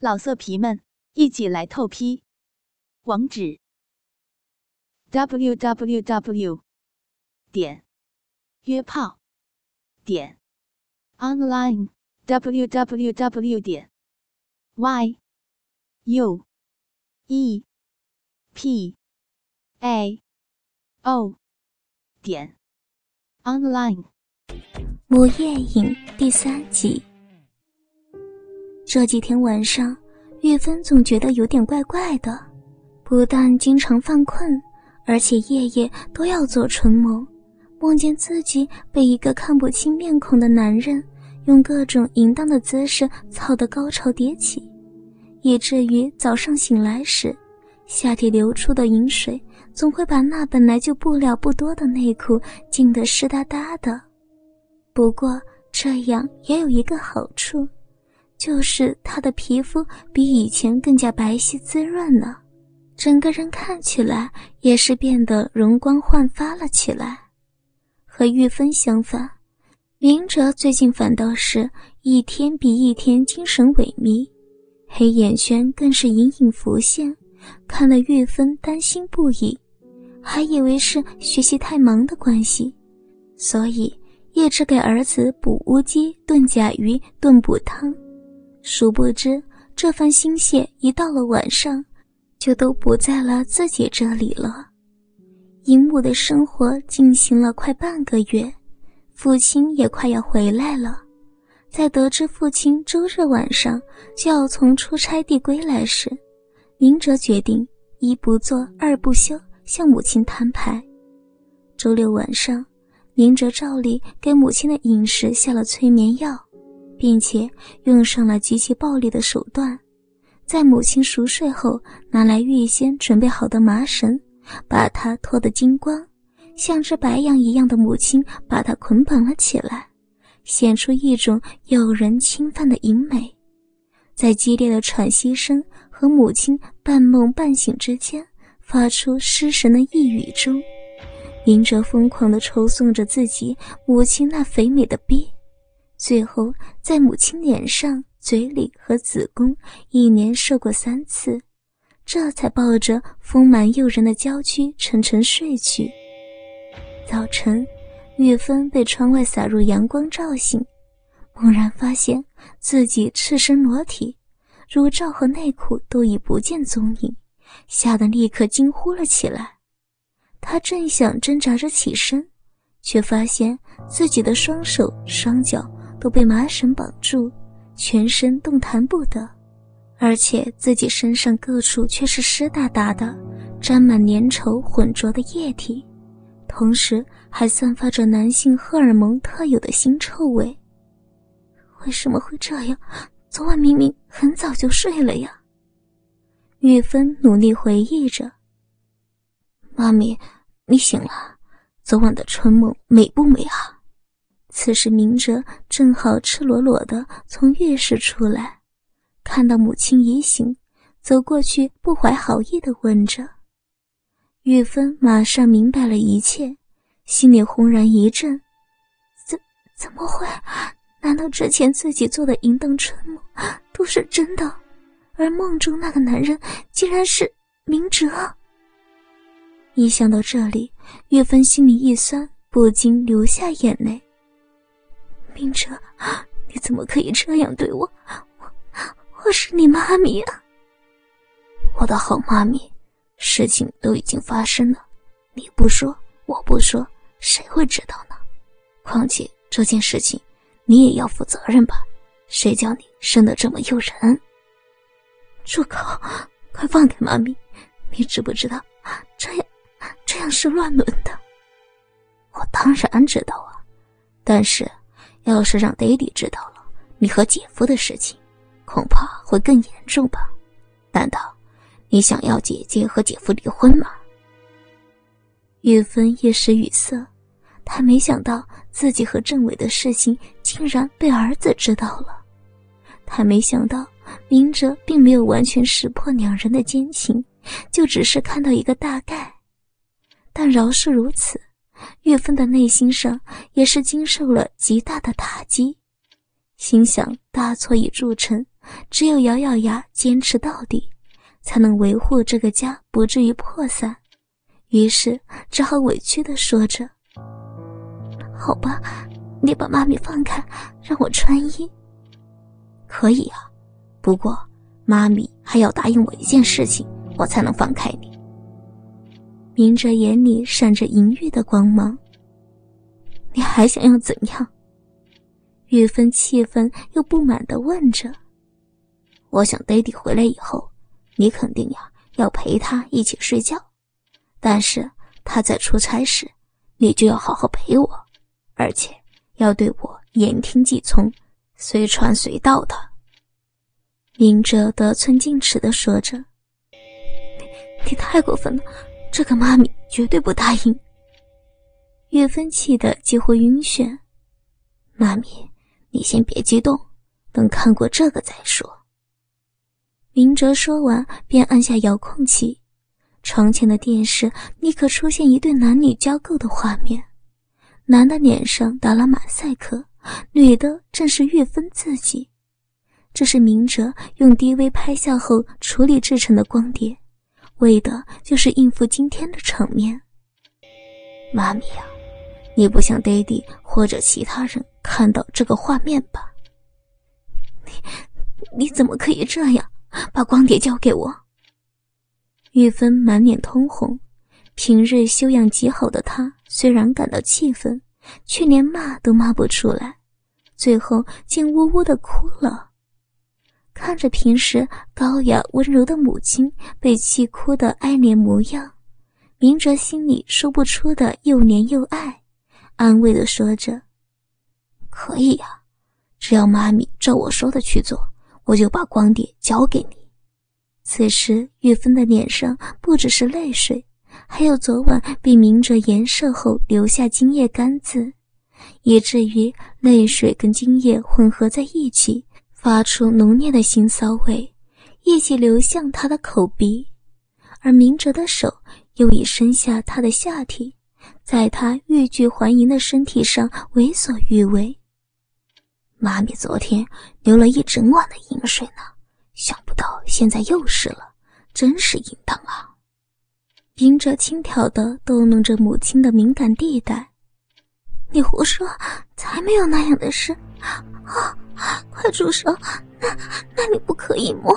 老色皮们，一起来透批！网址：w w w 点约炮点 online w w w 点 y u e p a o 点 online。午夜影第三集。这几天晚上，玉芬总觉得有点怪怪的，不但经常犯困，而且夜夜都要做春梦，梦见自己被一个看不清面孔的男人用各种淫荡的姿势操得高潮迭起，以至于早上醒来时，下体流出的饮水总会把那本来就布料不多的内裤浸得湿哒哒的。不过这样也有一个好处。就是她的皮肤比以前更加白皙滋润了，整个人看起来也是变得容光焕发了起来。和玉芬相反，明哲最近反倒是一天比一天精神萎靡，黑眼圈更是隐隐浮现，看得玉芬担心不已，还以为是学习太忙的关系，所以一直给儿子补乌鸡、炖甲鱼、炖补汤。殊不知，这番心血一到了晚上，就都不在了自己这里了。鹦鹉的生活进行了快半个月，父亲也快要回来了。在得知父亲周日晚上就要从出差地归来时，明哲决定一不做二不休，向母亲摊牌。周六晚上，明哲照例给母亲的饮食下了催眠药。并且用上了极其暴力的手段，在母亲熟睡后，拿来预先准备好的麻绳，把她拖得精光，像只白羊一样的母亲把她捆绑了起来，显出一种有人侵犯的淫美。在激烈的喘息声和母亲半梦半醒之间，发出失神的呓语中，明哲疯狂地抽送着自己母亲那肥美的逼。最后，在母亲脸上、嘴里和子宫一连射过三次，这才抱着丰满诱人的娇躯沉沉睡去。早晨，玉芬被窗外洒入阳光照醒，猛然发现自己赤身裸体，乳罩和内裤都已不见踪影，吓得立刻惊呼了起来。她正想挣扎着起身，却发现自己的双手双脚。都被麻绳绑住，全身动弹不得，而且自己身上各处却是湿哒哒的，沾满粘稠浑浊的液体，同时还散发着男性荷尔蒙特有的腥臭味。为什么会这样？昨晚明明很早就睡了呀。玉芬努力回忆着：“妈咪，你醒了？昨晚的春梦美不美啊？”此时，明哲正好赤裸裸的从浴室出来，看到母亲已醒，走过去，不怀好意的问着。玉芬马上明白了一切，心里轰然一震：怎怎么会？难道之前自己做的淫荡春梦都是真的？而梦中那个男人竟然是明哲？一想到这里，玉芬心里一酸，不禁流下眼泪。冰哲，你怎么可以这样对我？我我是你妈咪啊！我的好妈咪，事情都已经发生了，你不说，我不说，谁会知道呢？况且这件事情，你也要负责任吧？谁叫你生的这么诱人？住口！快放开妈咪！你知不知道，这样这样是乱伦的？我当然知道啊，但是。要是让爹地知道了你和姐夫的事情，恐怕会更严重吧？难道你想要姐姐和姐夫离婚吗？玉芬一时语塞，她没想到自己和政委的事情竟然被儿子知道了，她没想到明哲并没有完全识破两人的奸情，就只是看到一个大概。但饶是如此。岳芬的内心上也是经受了极大的打击，心想大错已铸成，只有咬咬牙坚持到底，才能维护这个家不至于破散。于是只好委屈的说着：“好吧，你把妈咪放开，让我穿衣。可以啊，不过妈咪还要答应我一件事情，我才能放开你。”明哲眼里闪着淫欲的光芒。你还想要怎样？玉芬气愤又不满的问着。我想爹地回来以后，你肯定呀要陪他一起睡觉，但是他在出差时，你就要好好陪我，而且要对我言听计从，随传随到的。明哲得寸进尺的说着。你你太过分了，这个妈咪绝对不答应。岳芬气得几乎晕眩。妈咪，你先别激动，等看过这个再说。明哲说完，便按下遥控器，床前的电视立刻出现一对男女交媾的画面。男的脸上打了马赛克，女的正是岳芬自己。这是明哲用 DV 拍下后处理制成的光碟，为的就是应付今天的场面。妈咪呀！你不想爹地或者其他人看到这个画面吧？你你怎么可以这样？把光碟交给我！玉芬满脸通红，平日修养极好的她虽然感到气愤，却连骂都骂不出来，最后竟呜呜的哭了。看着平时高雅温柔的母亲被气哭的哀怜模样，明哲心里说不出的又怜又爱。安慰的说着：“可以呀，只要妈咪照我说的去做，我就把光碟交给你。”此时，玉芬的脸上不只是泪水，还有昨晚被明哲颜射后留下精液干渍，以至于泪水跟精液混合在一起，发出浓烈的腥骚味，一起流向他的口鼻。而明哲的手又已伸下他的下体。在他欲拒还迎的身体上为所欲为。妈咪昨天流了一整晚的淫水呢，想不到现在又是了，真是淫荡啊！明哲轻佻的逗弄着母亲的敏感地带。你胡说，才没有那样的事！啊，快住手！那那里不可以摸。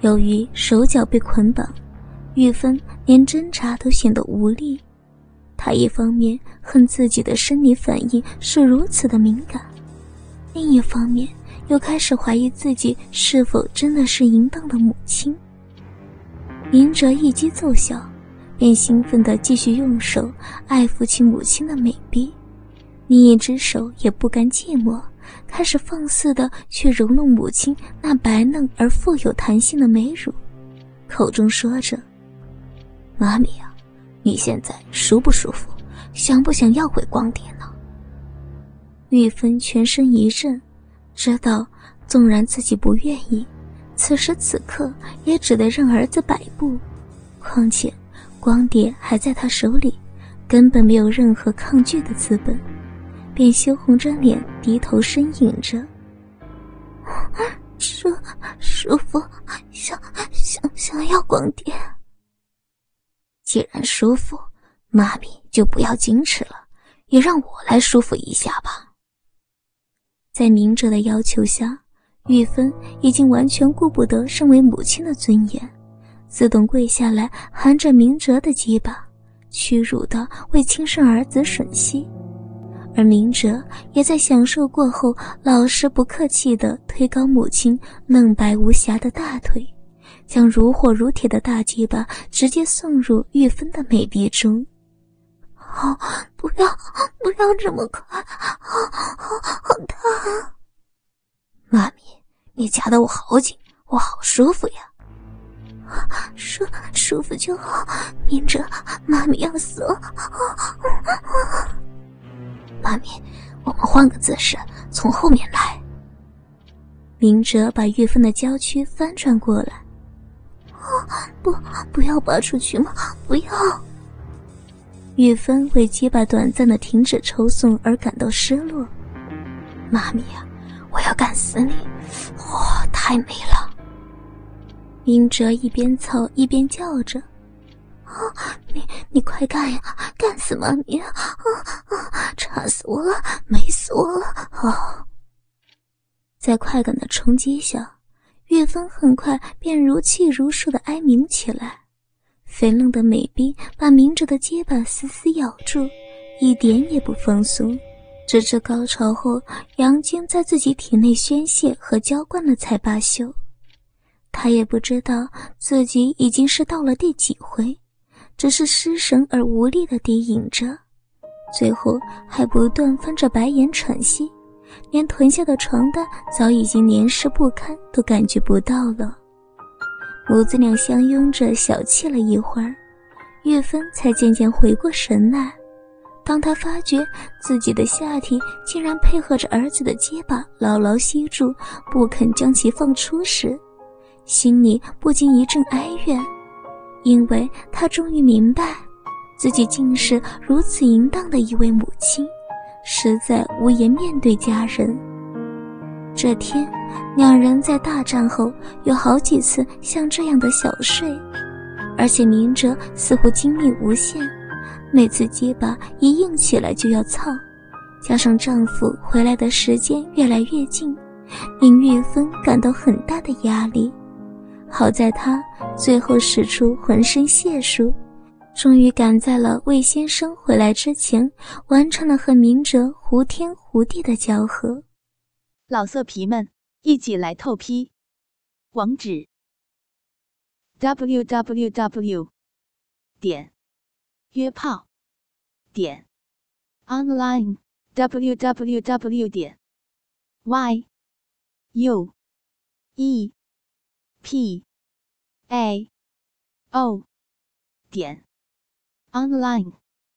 由于手脚被捆绑。玉芬连挣扎都显得无力，她一方面恨自己的生理反应是如此的敏感，另一方面又开始怀疑自己是否真的是淫荡的母亲。明哲一击奏效，便兴奋地继续用手爱抚起母亲的美臂，另一只手也不甘寂寞，开始放肆地去揉弄母亲那白嫩而富有弹性的美乳，口中说着。妈咪呀，你现在舒不舒服？想不想要回光碟呢？玉芬全身一震，知道纵然自己不愿意，此时此刻也只得任儿子摆布。况且光碟还在他手里，根本没有任何抗拒的资本，便羞红着脸低头呻吟着：“舒舒服，想想想要光碟。”既然舒服，妈咪就不要矜持了，也让我来舒服一下吧。在明哲的要求下，玉芬已经完全顾不得身为母亲的尊严，自动跪下来，含着明哲的鸡巴，屈辱的为亲生儿子吮吸。而明哲也在享受过后，老实不客气的推高母亲嫩白无瑕的大腿。将如火如铁的大鸡巴直接送入玉芬的美鼻中。好，不要，不要这么快，好，好，好疼！妈咪，你夹得我好紧，我好舒服呀。舒舒服就好，明哲，妈咪要死了。妈咪，我们换个姿势，从后面来。明哲把玉芬的娇躯翻转过来。不，不要拔出去吗？不要！玉芬为结巴短暂的停止抽送而感到失落。妈咪呀，我要干死你！哇，太美了！明哲一边操一边叫着：“，啊你你快干呀，干死吗你！啊啊，插死我了，美死我了！”啊，在快感的冲击下，岳峰很快便如泣如诉的哀鸣起来。肥嫩的美臂把明哲的结巴死死咬住，一点也不放松。直至高潮后，阳精在自己体内宣泄和浇灌了才罢休。他也不知道自己已经是到了第几回，只是失神而无力的低吟着，最后还不断翻着白眼喘息，连臀下的床单早已经黏湿不堪都感觉不到了。母子俩相拥着小憩了一会儿，岳芬才渐渐回过神来。当他发觉自己的下体竟然配合着儿子的结巴牢牢吸住，不肯将其放出时，心里不禁一阵哀怨，因为他终于明白，自己竟是如此淫荡的一位母亲，实在无颜面对家人。这天，两人在大战后有好几次像这样的小睡，而且明哲似乎精力无限。每次结巴一硬起来就要操，加上丈夫回来的时间越来越近，令岳芬感到很大的压力。好在她最后使出浑身解数，终于赶在了魏先生回来之前，完成了和明哲胡天胡地的交合。老色皮们，一起来透批！网址：w w w. 点约炮。点 online w w w 点 y u e p a o 点 online。